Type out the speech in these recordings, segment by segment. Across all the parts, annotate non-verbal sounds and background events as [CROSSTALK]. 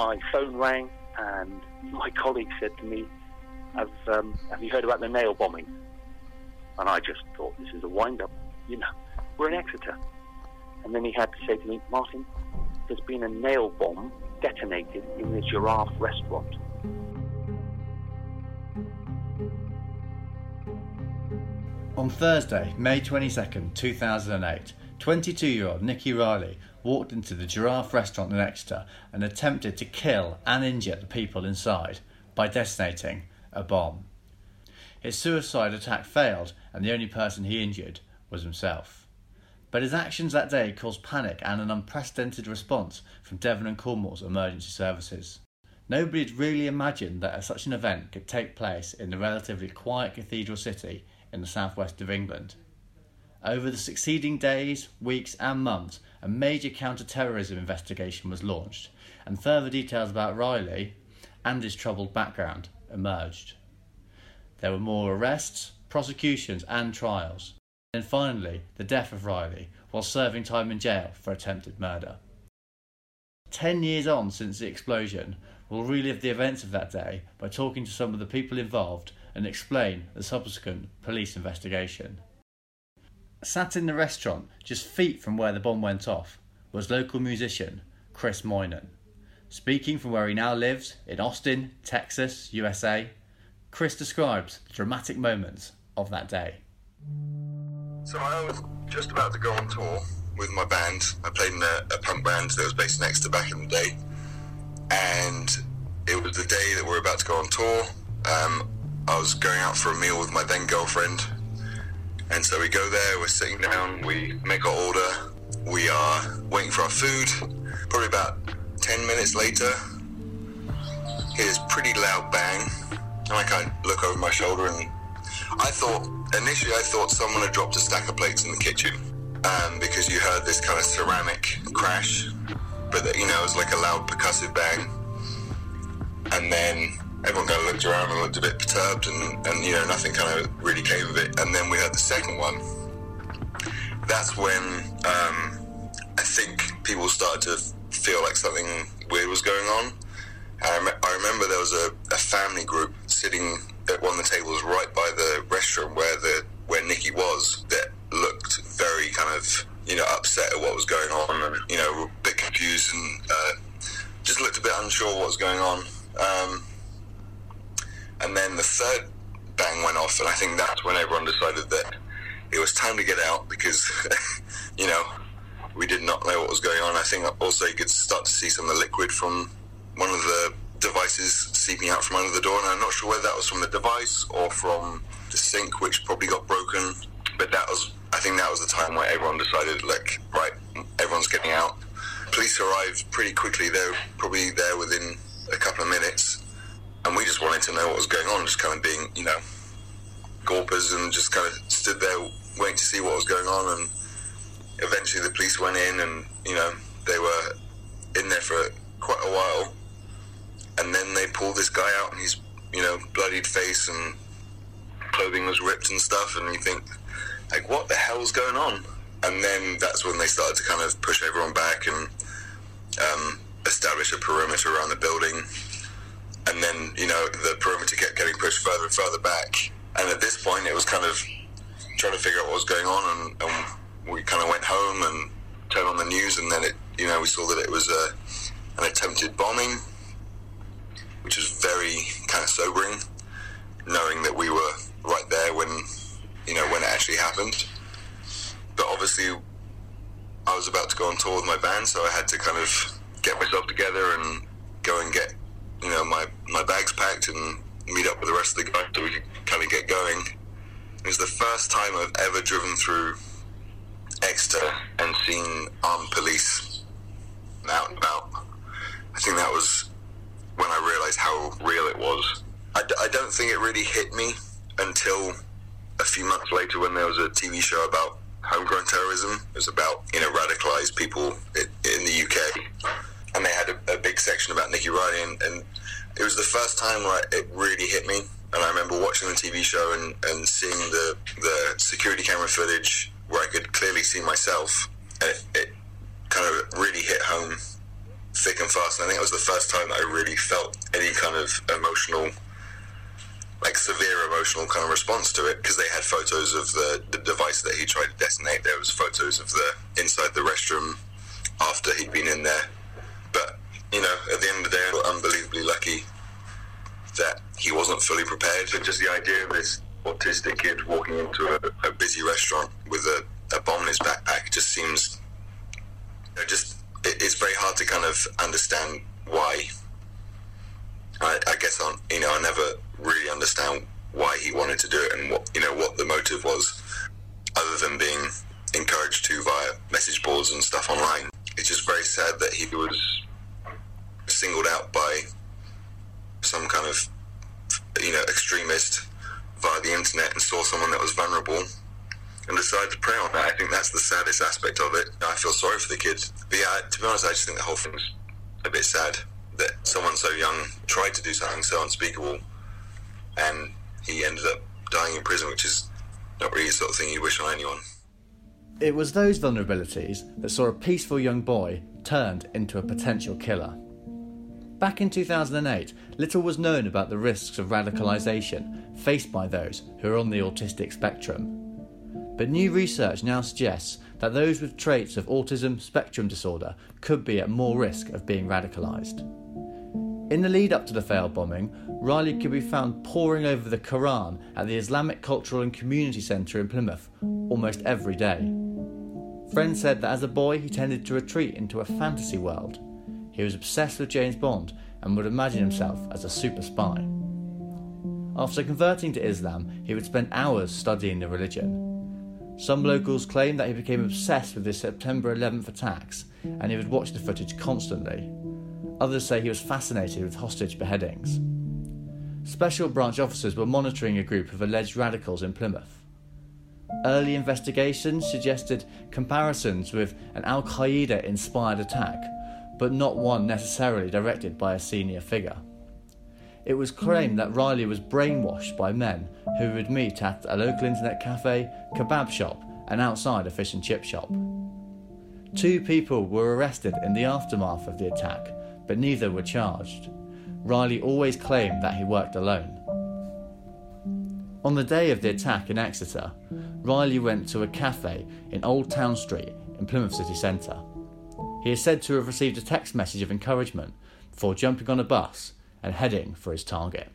my phone rang, and my colleague said to me, "Have um, Have you heard about the nail bombing?" And I just thought, "This is a wind-up." You know, we're in Exeter. And then he had to say to me, "Martin, there's been a nail bomb detonated in the Giraffe restaurant." On Thursday, May 22nd, 2008, 22 year old Nicky Reilly walked into the Giraffe restaurant in Exeter and attempted to kill and injure the people inside by detonating a bomb. His suicide attack failed, and the only person he injured was himself. But his actions that day caused panic and an unprecedented response from Devon and Cornwall's emergency services. Nobody had really imagined that such an event could take place in the relatively quiet cathedral city in the southwest of England. Over the succeeding days, weeks, and months, a major counter terrorism investigation was launched, and further details about Reilly and his troubled background emerged. There were more arrests, prosecutions, and trials. And finally, the death of Reilly while serving time in jail for attempted murder. Ten years on since the explosion, we'll relive the events of that day by talking to some of the people involved and explain the subsequent police investigation. Sat in the restaurant just feet from where the bomb went off was local musician Chris Moynan. Speaking from where he now lives in Austin, Texas, USA, Chris describes the dramatic moments of that day. So I was just about to go on tour with my band. I played in a, a punk band that was based next to back in the day, and it was the day that we are about to go on tour. Um, I was going out for a meal with my then girlfriend, and so we go there. We're sitting down. We make our order. We are waiting for our food. Probably about ten minutes later, here's pretty loud bang, and I kind of look over my shoulder and I thought initially I thought someone had dropped a stack of plates in the kitchen um, because you heard this kind of ceramic crash, but that, you know it was like a loud percussive bang, and then everyone kind of looked around and looked a bit perturbed, and, and you know nothing kind of really came of it. And then we had the second one. That's when um, I think people started to feel like something weird was going on. I, rem- I remember there was a, a family group sitting at one of the tables right by the restaurant where the where Nicky was that looked very kind of you know upset at what was going on and you know a bit confused and uh, just looked a bit unsure what was going on. Um, and then the third bang went off, and I think that's when everyone decided that it was time to get out because [LAUGHS] you know we did not know what was going on. I think also you could start to see some of the liquid from one of the devices seeping out from under the door, and I'm not sure whether that was from the device or from the sink, which probably got broken. But that was, I think, that was the time where everyone decided, like, right, everyone's getting out. Police arrived pretty quickly. They're probably there within a couple of minutes, to know what was going on, just kind of being, you know, gawpers, and just kind of stood there waiting to see what was going on. And eventually, the police went in, and you know, they were in there for quite a while and then they pulled this guy out, and he's you know bloodied face and clothing was ripped and stuff, and you think like what the hell's going on? And then that's when they started to kind of push everyone back and um, establish a perimeter around the building. And then you know the perimeter kept getting pushed further and further back. And at this point, it was kind of trying to figure out what was going on, and, and we kind of went home and turned on the news, and then it you know we saw that it was a, an attempted bombing which was very kind of sobering, knowing that we were right there when you know when it actually happened. But obviously, I was about to go on tour with my band, so I had to kind of get myself together and go and get you know my my bags packed and meet up with the rest of the guys so we kind of get going. It was the first time I've ever driven through Exeter and seen armed police out and about. I think that was when I realised how real it was. I d- I don't think it really hit me until a few months later when there was a TV show about homegrown terrorism. It was about you know radicalised people in the UK, and they had a, a, big section about Nicky Reilly, and, and, it was the first time where it really hit me. And I remember watching the TV show and, and seeing the the security camera footage where I could clearly see myself. And it, it kind of really hit home thick and fast. And I think it was the first time I really felt any kind of emotional, like severe emotional kind of response to it because they had photos of the, the device that he tried to detonate. There was photos of the inside the restroom after he'd been in there. You know, at the end of the day, I was unbelievably lucky that he wasn't fully prepared. But just the idea of this autistic kid walking into a, a busy restaurant with a, a bomb in his backpack just seems you know, just it, it's very hard to kind of understand why. I, I guess on you know I never really understand why he wanted to do it and what you know what the motive was, other than being encouraged to via message boards and stuff online. It's just very sad that he was singled out by some kind of you know extremist via the internet and saw someone that was vulnerable and decided to prey on that. I think that's the saddest aspect of it. I feel sorry for the kids. But yeah, to be honest, I just think the whole thing's a bit sad that someone so young tried to do something so unspeakable and he ended up dying in prison, which is not really the sort of thing you wish on anyone. It was those vulnerabilities that saw a peaceful young boy turned into a potential killer. Back in 2008, little was known about the risks of radicalisation faced by those who are on the autistic spectrum. But new research now suggests that those with traits of autism spectrum disorder could be at more risk of being radicalised. In the lead up to the failed bombing, Reilly could be found poring over the Quran at the Islamic Cultural and Community Centre in Plymouth almost every day. Friends said that as a boy he tended to retreat into a fantasy world he was obsessed with James Bond and would imagine himself as a super spy. After converting to Islam, he would spend hours studying the religion. Some locals claim that he became obsessed with the September 11th attacks and he would watch the footage constantly. Others say he was fascinated with hostage beheadings. Special branch officers were monitoring a group of alleged radicals in Plymouth. Early investigations suggested comparisons with an Al Qaeda inspired attack but not one necessarily directed by a senior figure. It was claimed that Reilly was brainwashed by men who would meet at a local internet cafe, kebab shop, and outside a fish and chip shop. Two people were arrested in the aftermath of the attack, but neither were charged. Reilly always claimed that he worked alone. On the day of the attack in Exeter, Reilly went to a cafe in Old Town Street in Plymouth city centre. He is said to have received a text message of encouragement before jumping on a bus and heading for his target.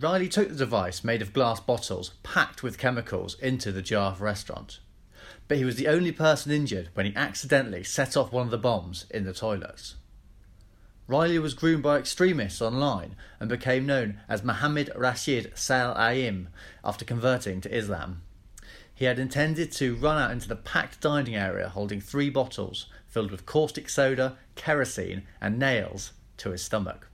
Reilly took the device made of glass bottles packed with chemicals into the Giraffe restaurant. But he was the only person injured when he accidentally set off one of the bombs in the toilets. Reilly was groomed by extremists online and became known as Mohammed Rashid Saeed Alim after converting to Islam. He had intended to run out into the packed dining area holding three bottles filled with caustic soda, kerosene, and nails to his stomach.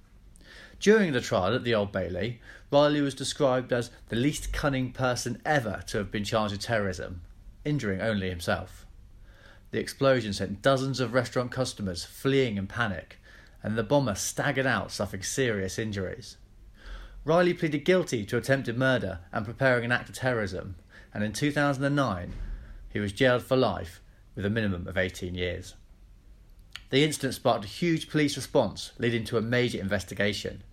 During the trial at the Old Bailey, Reilly was described as the least cunning person ever to have been charged with terrorism, injuring only himself. The explosion sent dozens of restaurant customers fleeing in panic, and the bomber staggered out, suffering serious injuries. Reilly pleaded guilty to attempted murder and preparing an act of terrorism, and in 2009 he was jailed for life with a minimum of 18 years. The incident sparked a huge police response, leading to a major investigation.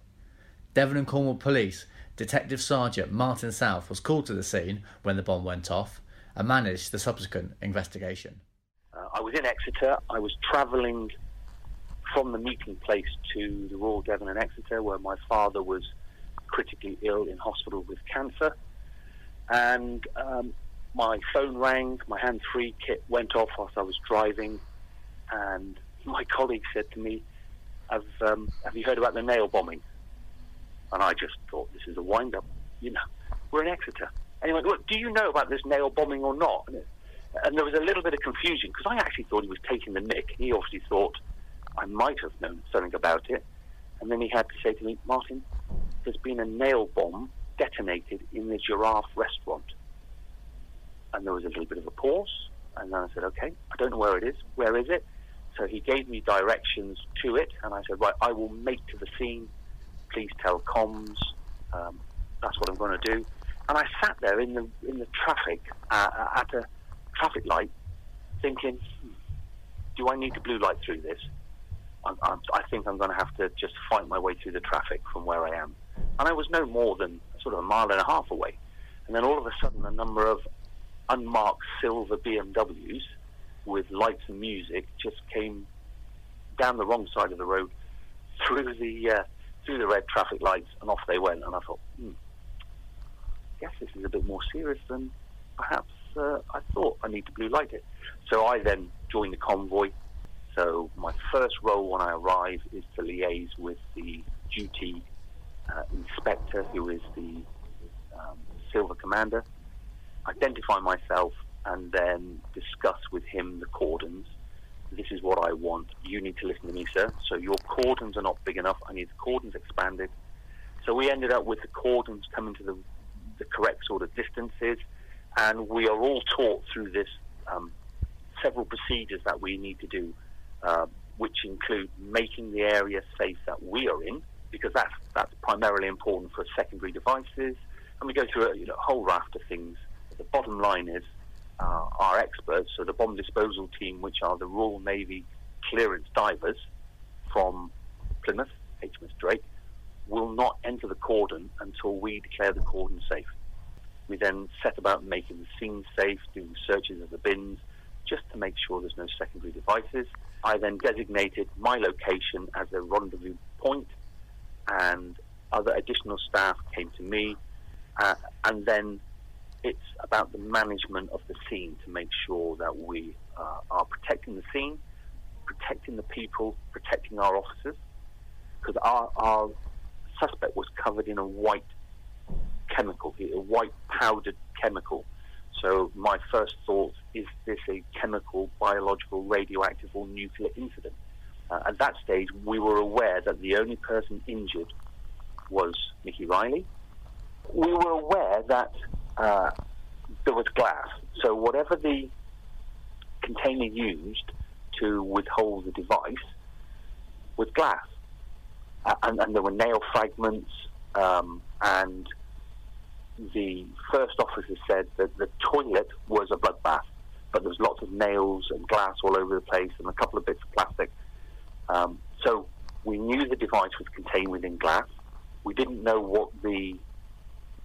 Devon and Cornwall Police Detective Sergeant Martin South was called to the scene when the bomb went off and managed the subsequent investigation. Uh, I was in Exeter. I was travelling from the meeting place to the Royal Devon and Exeter, where my father was critically ill in hospital with cancer. And um, my phone rang, my hand free kit went off whilst I was driving, and my colleague said to me, have, um, have you heard about the nail bombing? And I just thought, this is a wind up. You know, we're in Exeter. Went, well, do you know about this nail bombing or not? And, it, and there was a little bit of confusion because I actually thought he was taking the mick. He obviously thought I might have known something about it. And then he had to say to me, Martin, there's been a nail bomb detonated in the Giraffe restaurant. And there was a little bit of a pause. And then I said, okay, I don't know where it is. Where is it? So he gave me directions to it, and I said, right, I will make to the scene. Please tell comms. Um, that's what I'm going to do. And I sat there in the in the traffic uh, at a traffic light, thinking, hmm, do I need to blue light through this? I, I, I think I'm going to have to just fight my way through the traffic from where I am. And I was no more than sort of a mile and a half away. And then all of a sudden, a number of unmarked silver BMWs with lights and music just came down the wrong side of the road [LAUGHS] through the uh, through the red traffic lights, and off they went. And I thought, hmm, I guess this is a bit more serious than perhaps uh, I thought. I need to blue light it. So I then joined the convoy. So my first role when I arrive is to liaise with the duty uh, inspector, who is the um, silver commander, identify myself, and then discuss with him the cordons. This is what I want. You need to listen to me, sir. So your cordons are not big enough. I need the cordons expanded. So we ended up with the cordons coming to the, the correct sort of distances, and we are all taught through this um, several procedures that we need to do, uh, which include making the area safe that we are in, because that's that's primarily important for secondary devices, and we go through a you know, whole raft of things. The bottom line is uh, our experts, so the bomb disposal team, which are the Royal Navy clearance divers from Plymouth, HMS Drake, will not enter the cordon until we declare the cordon safe. We then set about making the scene safe, doing searches of the bins, just to make sure there's no secondary devices. I then designated my location as a rendezvous point, and other additional staff came to me, uh, and then it's about the management of the scene to make sure that we uh, are protecting the scene, protecting the people, protecting our officers, because our, our suspect was covered in a white chemical, a white powdered chemical. So my first thought is this a chemical, biological, radioactive, or nuclear incident? Uh, at that stage, we were aware that the only person injured was Nicky Reilly. We were aware that uh, there was glass. So whatever the container used to withhold the device was glass. Uh, and, and, there were nail fragments, um, and the first officer said that the toilet was a bloodbath, but there was lots of nails and glass all over the place and a couple of bits of plastic. Um, so we knew the device was contained within glass. We didn't know what the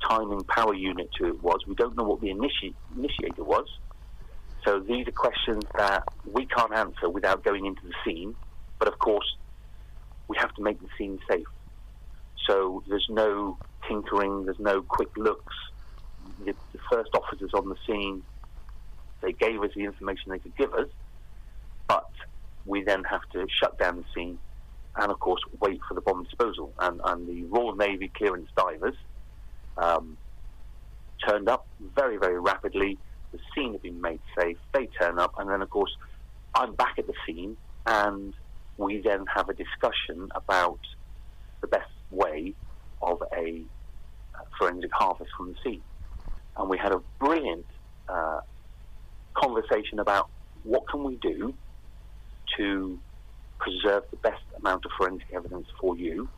timing power unit to it was. We don't know what the initi- initiator was. So these are questions that we can't answer without going into the scene. But of course, we have to make the scene safe. So there's no tinkering, there's no quick looks. The, the first officers on the scene, they gave us the information they could give us, but we then have to shut down the scene and, of course, wait for the bomb disposal. And, and the Royal Navy clearance divers um, turned up very, very rapidly. The scene had been made safe. They turn up, and then, of course, I'm back at the scene, and we then have a discussion about the best way of a uh, forensic harvest from the scene. And we had a brilliant uh, conversation about what can we do to preserve the best amount of forensic evidence for you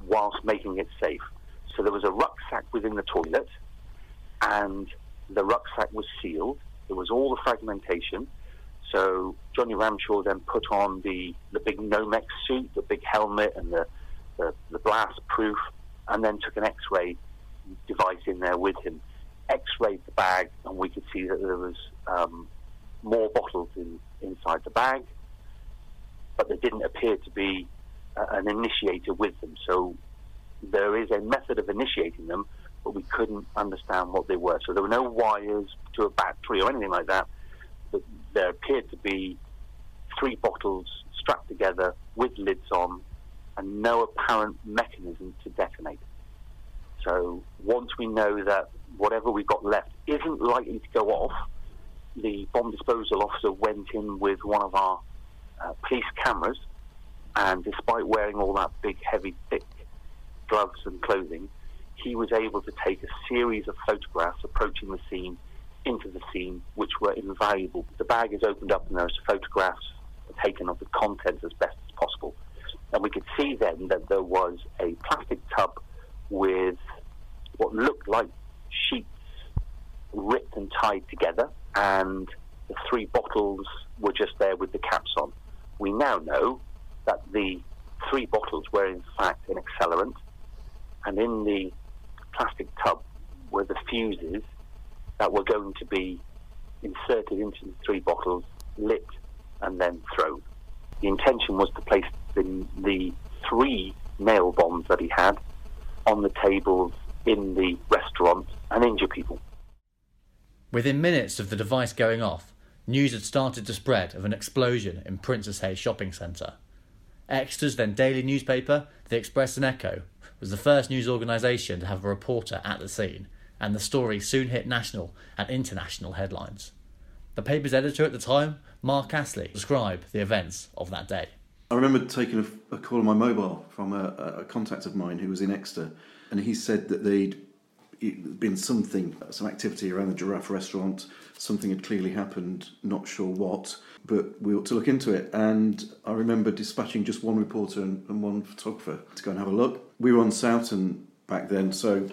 whilst making it safe. So there was a rucksack within the toilet, and the rucksack was sealed. There was all the fragmentation. So Johnny Ramshaw then put on the, the big Nomex suit, the big helmet, and the, the, the blast proof, and then took an x ray device in there with him. X rayed the bag, and we could see that there was um, more bottles in, inside the bag, but there didn't appear to be uh, an initiator with them. So there is a method of initiating them, but we couldn't understand what they were. So there were no wires to a battery or anything like that. But there appeared to be three bottles strapped together with lids on and no apparent mechanism to detonate. So once we know that whatever we've got left isn't likely to go off, the bomb disposal officer went in with one of our uh, police cameras, and despite wearing all that big, heavy, thick gloves and clothing, he was able to take a series of photographs approaching the scene into the scene, which were invaluable. The bag is opened up and there's photographs taken of the contents as best as possible. And we could see then that there was a plastic tub with what looked like sheets ripped and tied together, and the three bottles were just there with the caps on. We now know that the three bottles were in fact an accelerant, and in the plastic tub were the fuses that were going to be inserted into the three bottles, lit, and then thrown. The intention was to place the, the three nail bombs that he had on the tables in the restaurant and injure people. Within minutes of the device going off, news had started to spread of an explosion in Princesshay shopping centre. Exeter's then daily newspaper, the Express and Echo, was the first news organisation to have a reporter at the scene, and the story soon hit national and international headlines. The paper's editor at the time, Mark Astley, described the events of that day. I remember taking a, a call on my mobile from a, a, contact of mine who was in Exeter, and he said that they'd been something, some activity around the Giraffe restaurant. Something had clearly happened, not sure what, but we ought to look into it. And I remember dispatching just one reporter and, and one photographer to go and have a look. We were on Sowton back then, so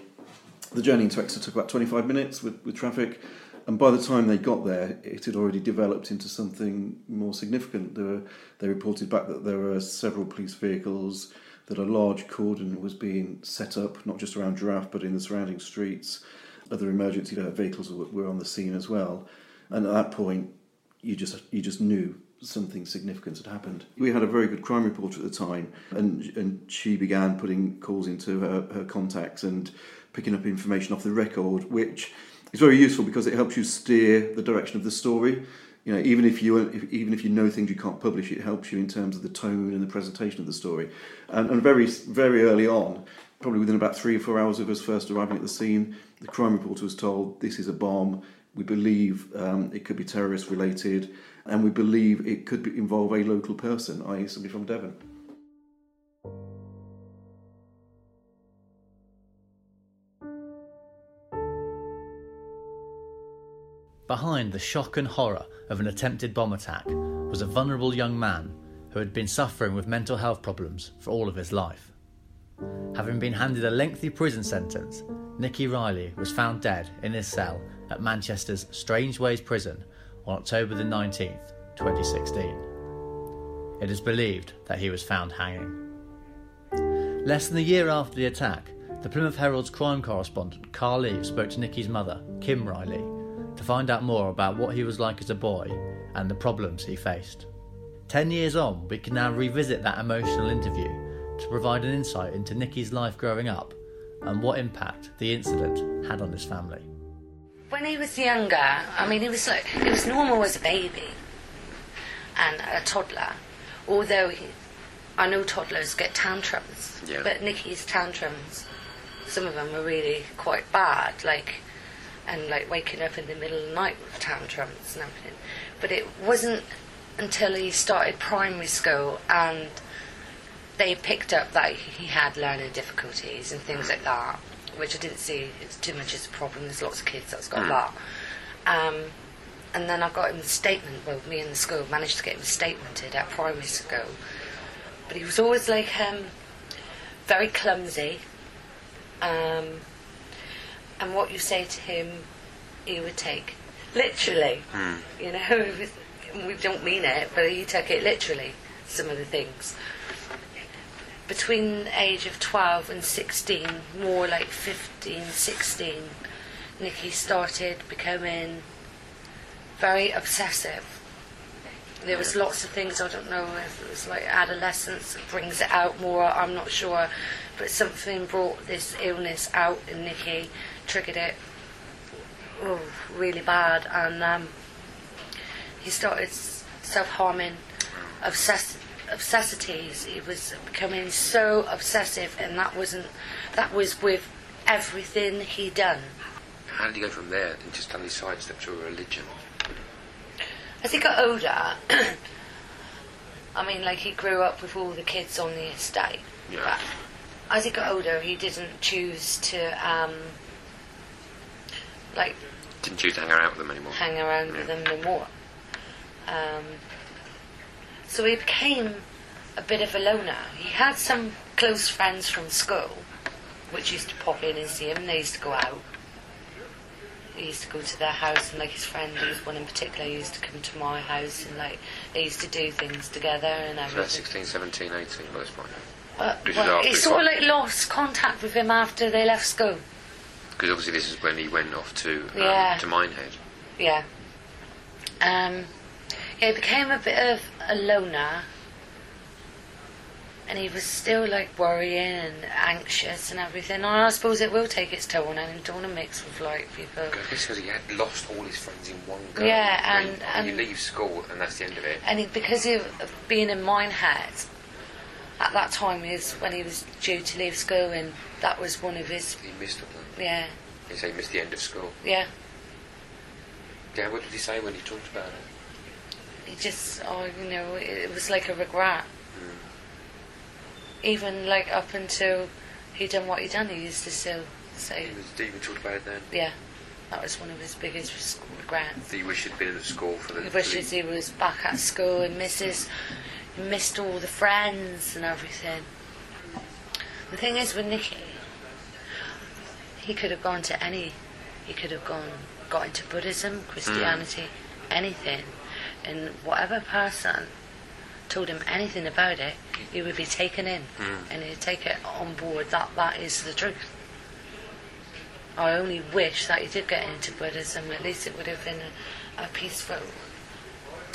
the journey into Exeter took about 25 minutes with, with traffic. And by the time they got there, it had already developed into something more significant. Were, they reported back that there were several police vehicles, that a large cordon was being set up, not just around Giraffe, but in the surrounding streets. Other emergency vehicles were on the scene as well. And at that point, you just you just knew something significant had happened. We had a very good crime reporter at the time, and and she began putting calls into her, her contacts and picking up information off the record, which is very useful because it helps you steer the direction of the story. You know, even if you if, even if you know things you can't publish, it helps you in terms of the tone and the presentation of the story. And, and very very early on, probably within about three or four hours of us first arriving at the scene, the crime reporter was told this is a bomb. We believe um, it could be terrorist related, and we believe it could be, involve a local person, i.e., somebody from Devon. Behind the shock and horror of an attempted bomb attack was a vulnerable young man who had been suffering with mental health problems for all of his life. Having been handed a lengthy prison sentence, Nicky Reilly was found dead in his cell at Manchester's Strangeways prison on October the 19th, 2016. It is believed that he was found hanging. Less than a year after the attack, the Plymouth Herald's crime correspondent Carl Eve spoke to Nicky's mother, Kim Reilly, to find out more about what he was like as a boy and the problems he faced. Ten years on, we can now revisit that emotional interview to provide an insight into Nicky's life growing up and what impact the incident had on his family. When he was younger, I mean, he was like he was normal as a baby and a toddler. Although he, I know toddlers get tantrums, yeah. but Nicky's tantrums, some of them were really quite bad. Like and like waking up in the middle of the night with tantrums and everything. But it wasn't until he started primary school and they picked up that he had learning difficulties and things like that, which I didn't see as too much as a problem. There's lots of kids that's got mm. that. Um, and then I got him a statement. Well, me and the school managed to get him statemented at primary school. But he was always like um, very clumsy. Um, and what you say to him, he would take literally. Mm. You know, [LAUGHS] we don't mean it, but he took it literally. Some of the things between the age of 12 and 16, more like 15, 16, Nicky started becoming very obsessive. There was lots of things, I don't know if it was like adolescence that brings it out more, I'm not sure, but something brought this illness out in Nicky, triggered it oh, really bad, and um, he started self harming, obsess- obsessities. He was becoming so obsessive, and that wasn't that was with everything he done. How did he go from there and just suddenly sidestep to a religion? As he got older, [CLEARS THROAT] I mean, like he grew up with all the kids on the estate. Yeah. But as he got older, he didn't choose to um, like didn't choose to hang around with them anymore. Hang around yeah. with them no more. Um, so he became a bit of a loner. He had some close friends from school, which used to pop in and see him. They used to go out. he used to go to their house, and like his friend, there was one in particular, used to come to my house, and like they used to do things together and So everything. that's 16, 17, 18. Well, that's fine. But This well, he sort of like lost contact with him after they left school. Because obviously this is when he went off to um, Yeah. to Minehead. Yeah. Um, yeah, he became a bit of a loner. And he was still like worrying and anxious and everything. And I suppose it will take its toll on him. Don't want to mix with like people. Because he had lost all his friends in one go. Yeah, and- you and- leave school and that's the end of it. And he, because of, being in Minehead, at that time is when he was due to leave school, and that was one of his. He missed that. Yeah, He said he missed the end of school. yeah. Yeah, what did he say when he talked about it? He just, oh, you know, it, it was like a regret. Hmm. Even like up until he done what he done, he used to still say, He was, even talk about it then? yeah, that was one of his biggest regrets. He wished he'd been at school for the. He wishes he was back at school and misses, he missed all the friends and everything. The thing is with Nicky, he could have gone to any, he could have gone, got into Buddhism, Christianity, hmm. anything, and whatever person told him anything about it, he would be taken in, and he'd take it on board that that is the truth. I only wish that he did get into Buddhism. At least it would have been a, a peaceful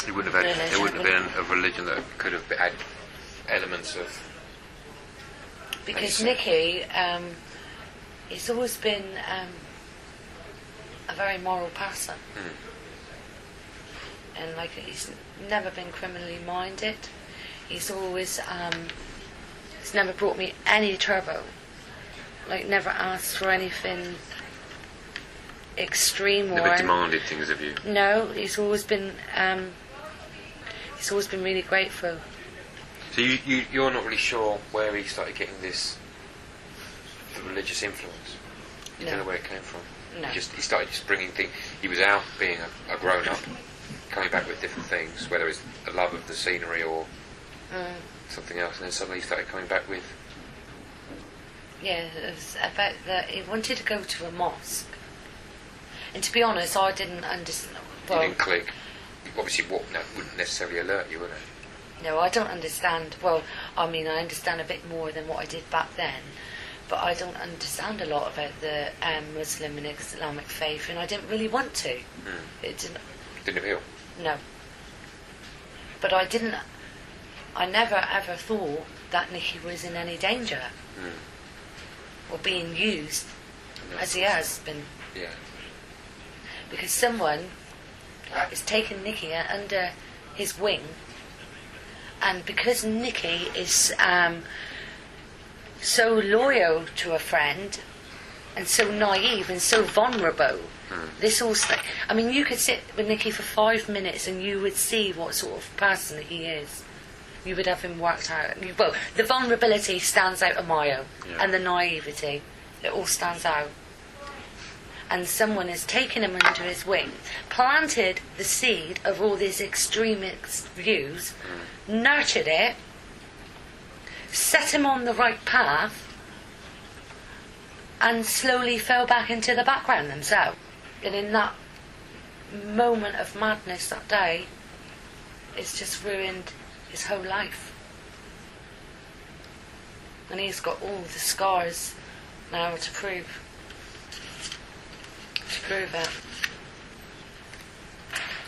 He wouldn't have had. Religion, There wouldn't have been a religion that could have had elements of. because Nikki, Nicky, um, he's always been um, a very moral person, and like he's never been criminally minded. He's always um, he's never brought me any trouble. Like never asked for anything extreme or Never demanded things of you. no. He's always been um, he's always been really grateful. So you, you you're not really sure where he started getting this the religious influence. You don't know where it came from. No. He just he started just bringing things. He was out being a, a grown up, coming back with different things, whether it's a love of the scenery or Mm. something else, and then suddenly he started coming back with. Yeah, it was about that he wanted to go to a mosque. And to be honest, I didn't understand. Well, didn't click. Obviously, what no, wouldn't necessarily alert you, would it? no, I don't understand. Well, I mean, I understand a bit more than what I did back then, but I don't understand a lot about the um, Muslim and Islamic faith, and I didn't really want to. It didn't. Didn't appeal. No. But I didn't. I never ever thought that Nicky was in any danger or being used as he has been. Yeah. because someone is taking Nicky under his wing, and because Nicky is um, so loyal to a friend and so naive and so vulnerable. Hmm. This all, st- I mean, you could sit with Nicky for five minutes and you would see what sort of person he is. You would have him worked out. You- Well, the vulnerability stands out a mile, Yeah. and the naivety, it all stands out and someone has taken him under his wing, planted the seed of all these extremist views, hmm. nurtured it, set him on the right path, and slowly fell back into the background themselves. And in that moment of madness that day, it's just ruined his whole life. And he's got all the scars now to prove to prove it.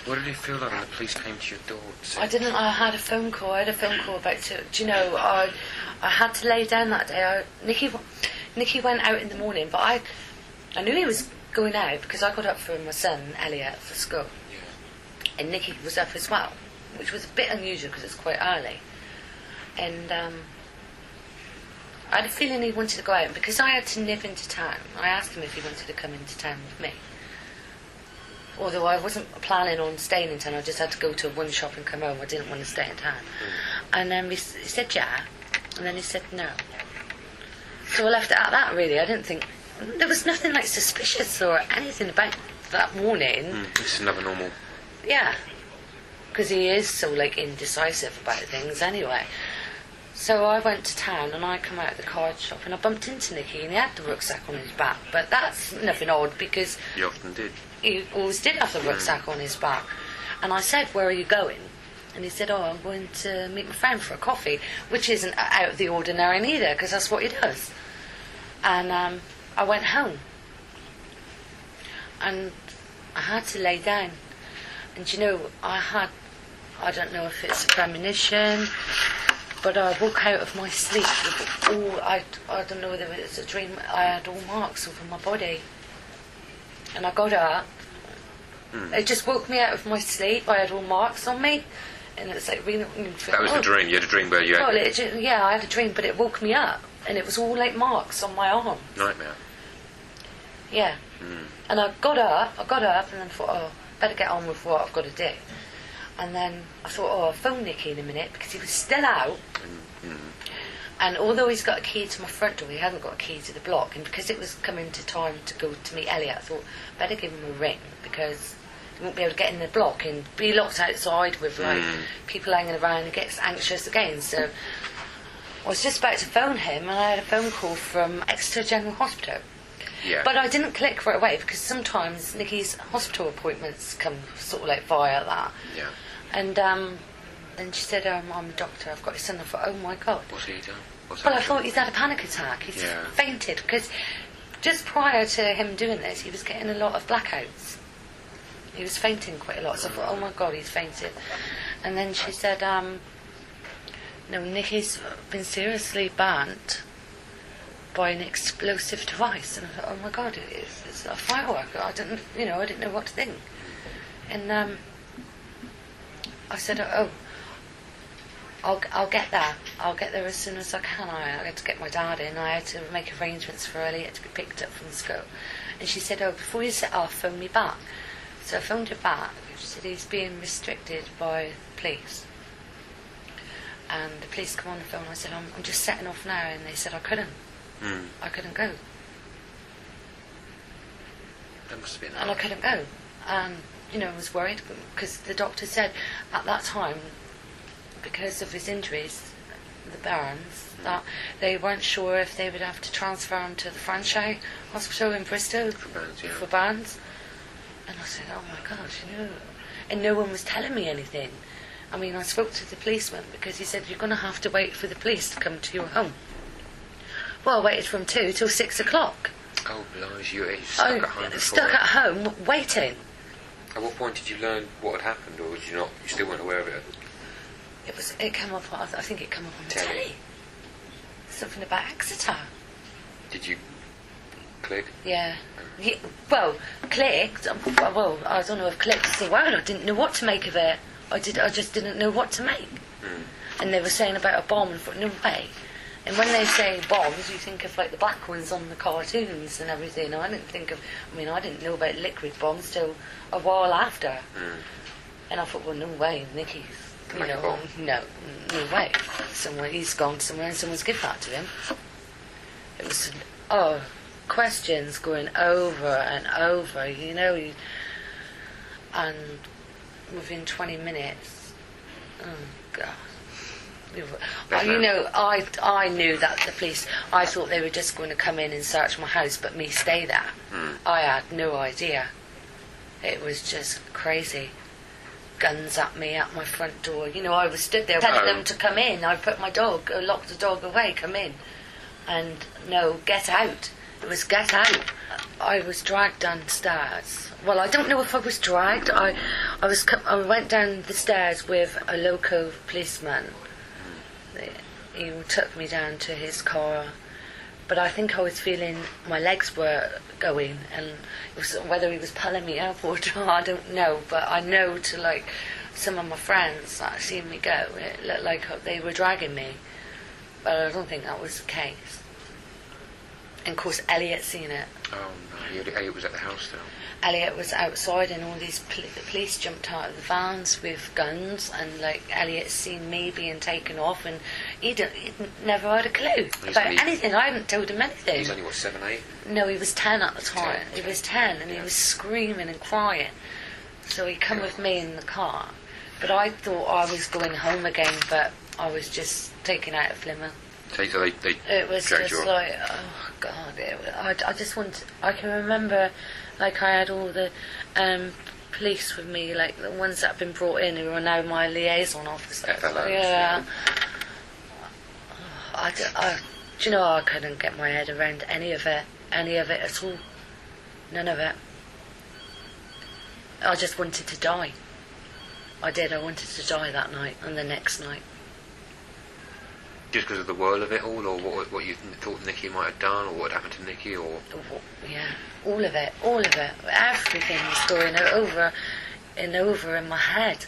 What did it feel like when the police came to your door? said- I didn't. I had a phone call. I had a phone call about to. Do you know? I I had to lay down that day. I, Nicky Nicky went out in the morning, but I I knew he was going out because I got up for my son Elliot for school, Yeah. and Nicky was up as well, which was a bit unusual because it's quite early, and um, I had a feeling he wanted to go out and because I had to nip into town. I asked him if he wanted to come into town with me. Although I wasn't planning on staying in town, I just had to go to one shop and come home. I didn't want to stay in town. And then he, he said yeah, and then he said no. So I left it at that. Really, I didn't think there was nothing like suspicious or anything about that warning. Mm, this is another normal. Yeah, because he is so like indecisive about things anyway. So I went to town and I come out of the card shop and I bumped into Nicky and he had the rucksack on his back. But that's nothing odd because he often did. he always did have the rucksack on his back. And I said, Where are you going? And he said, Oh, I'm going to meet my friend for a coffee, which isn't out of the ordinary neither because that's what he does. And um, I went home and I had to lay down. And you know, I had, I don't know if it's a premonition, but I woke out of my sleep with all, I, I don't know whether it's a dream, I had all marks over my body. And I got up. It just woke me out of my sleep. I had all marks on me. And it's like, really, That was oh, the dream. You had a dream where you had Well, it, yeah, I had a dream, but it woke me up. And it was all like marks on my arm. nightmare. Yeah. Hmm. And I got up, I got up and then thought, oh, better get on with what I've got to do. And then I thought, oh, I'll phone Nicky in a minute because he was still out. Mm, mm. And although he's got a key to my front door, he hasn't got a key to the block. And because it was coming to time to go to meet Elliot, I thought, better give him a ring because he won't be able to get in the block and be locked outside with like hmm. people hanging around and gets anxious again. So I was just about to phone him and I had a phone call from Exeter General Hospital. Yeah. But I didn't click right away because sometimes Nicky's hospital appointments come sort of like via that. yeah. And um, then she said, um, I'm a doctor, I've got your son. I thought, oh my God. What's he done? What's Well, I thought he's had a panic attack. He's Yeah. fainted because just prior to him doing this, he was getting a lot of blackouts. He was fainting quite a lot. So I thought, oh my God, he's fainted. And then she said, um, no, Nicky's been seriously burnt by an explosive device. And I thought, oh my God, it's, it's a firework. I didn't, you know, I didn't know what to think. And um, I said, oh, I'll, I'll get there. I'll get there as soon as I can. I, I had to get my dad in. I had to make arrangements for Elliot to be picked up from school. And she said, oh, before you set off, phone me back. So I phoned her back. She said he's being restricted by police. And the police come on the phone. I said, I'm, I'm just setting off now. And they said I couldn't. Mm. I couldn't go. That must have been and I couldn't go. And you know, I was worried because the doctor said at that time, because of his injuries, the burns, that they weren't sure if they would have to transfer him to the Frenchay Hospital in Bristol For burns, yeah. for burns. And I said, "Oh my gosh, you know," and no one was telling me anything. I mean, I spoke to the policeman because he said you're going to have to wait for the police to come to your home. Well, I waited from two till six o'clock. Oh, blimey, you were oh, stuck I at home stuck at home waiting. At what point did you learn what had happened, or did you not? You still weren't aware of it? It was. It came up. I think it came up on the Telly. telly. Something about Exeter. Did you click? Yeah. Oh. Ye- well, clicked. Well, I don't know if clicked the word. I didn't know what to make of it. I did. I just didn't know what to make. And they were saying about a bomb. And I thought, no way. And when they say bombs, you think of like the black ones on the cartoons and everything. I didn't think of. I mean, I didn't know about liquid bombs till a while after. And I thought, well, no way, Nicky's. You know, no, no way. Somewhere he's gone somewhere, and someone's give that to him. It was oh, questions going over and over. You know, and within twenty minutes, oh god. We were- There's uh, you know, I I knew that the police. I thought they were just going to come in and search my house, but me stay there. I had no idea. It was just crazy. Guns at me at my front door. You know, I was stood there telling Oh. them to come in. I put my dog, locked the dog away, come in. And no, get out. It was get out. I was dragged downstairs. Well, I don't know if I was dragged. I, I was. I went down the stairs with a local policeman. He took me down to his car, but I think I was feeling my legs were going, and whether he was pulling me up or [LAUGHS] not, I don't know. But I know to like some of my friends that seen me go, it looked like they were dragging me, but I don't think that was the case. And of course, Elliot seen it. Oh no, Elliot was at the house still. Elliot was outside, and all these pol- the police jumped out of the vans with guns, and like Elliot seen me being taken off, and he he'd never had a clue He's about only- anything. I hadn't told him anything. He's only what seven, eight. No, he was 10 at the time. Ten, He was 10 and he was screaming and crying. So he come with me in the car. But I thought I was going home again, but I was just taken out of Plymouth. They, they It was just like, oh god, it, I, I just want, I can remember, like I had all the um, police with me, like the ones that have been brought in who are now my liaison officers. FLOs, yeah. I, I- do you know, I couldn't get my head around any of it, any of it at all. None of it. I just wanted to die. I did, I wanted to die that night and the next night. Just because of the whirl of it all, or what, what you thought Nicky might have done, or what happened to Nicky, or Yeah, all of it, all of it, everything was going over and over in my head.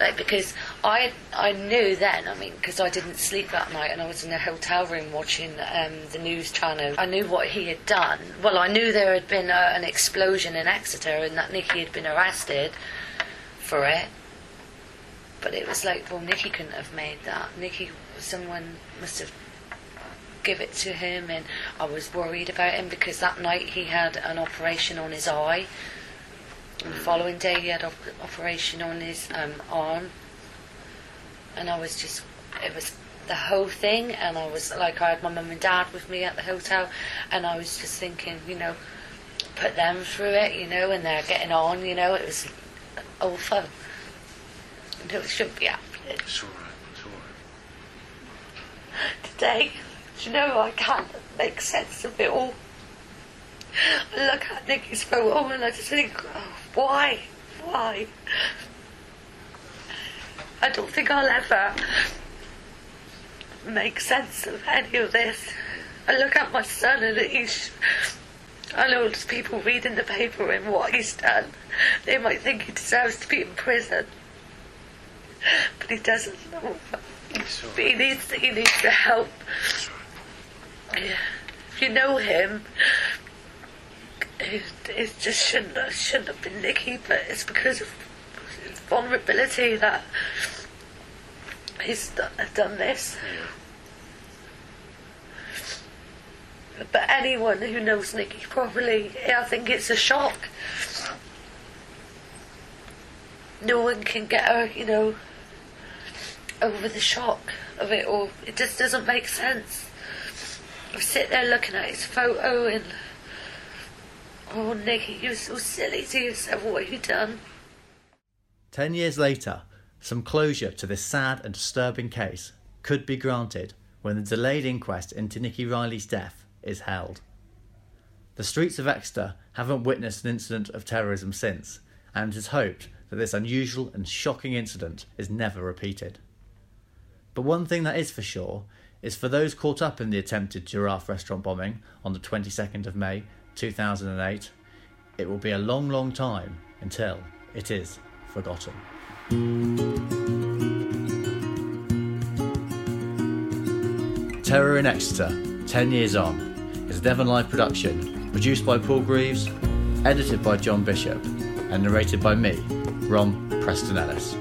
Like because I I knew then, I mean, because I didn't sleep that night and I was in a hotel room watching um, the news channel. I knew what he had done. Well, I knew there had been a, an explosion in Exeter and that Nicky had been arrested for it. But it was like, well, Nicky couldn't have made that. Nicky, someone must have give it to him and I was worried about him because that night he had an operation on his eye. And the following day he had an op- operation on his um, arm. And I was just it was the whole thing and I was like I had my mum and dad with me at the hotel and I was just thinking you know put them through it you know and they're getting on you know it was awful. It shouldn't be happening. It's all right, it's all today. Do you know I can't make sense of it all. I look at Nicky's photo and I just think, oh, why? Why? I don't think I'll ever make sense of any of this. I look at my son and he's. I know there's people reading the paper and what he's done. They might think he deserves to be in prison. But he doesn't know. It's all But he needs he needs the help. Yeah. If you know him, it, it just shouldn't have, shouldn't have been Nicky, but it's because of his vulnerability that he's done, done this. But anyone who knows Nicky properly, I think it's a shock. No one can get her, you know, over the shock of it all. It just doesn't make sense. I sit there looking at his photo and oh Nicky, you're so silly to yourself. What have you done? Ten years later, some closure to this sad and disturbing case could be granted when the delayed inquest into Nicky Reilly's death is held. The streets of Exeter haven't witnessed an incident of terrorism since, and it is hoped that this unusual and shocking incident is never repeated. But one thing that is for sure is for those caught up in the attempted giraffe restaurant bombing on the 22nd of May 2008, it will be a long, long time until it is forgotten. Terror in Exeter, 10 years on, is a Devon Live production, produced by Paul Greaves, edited by John Bishop, and narrated by me, Ron Preston Ellis.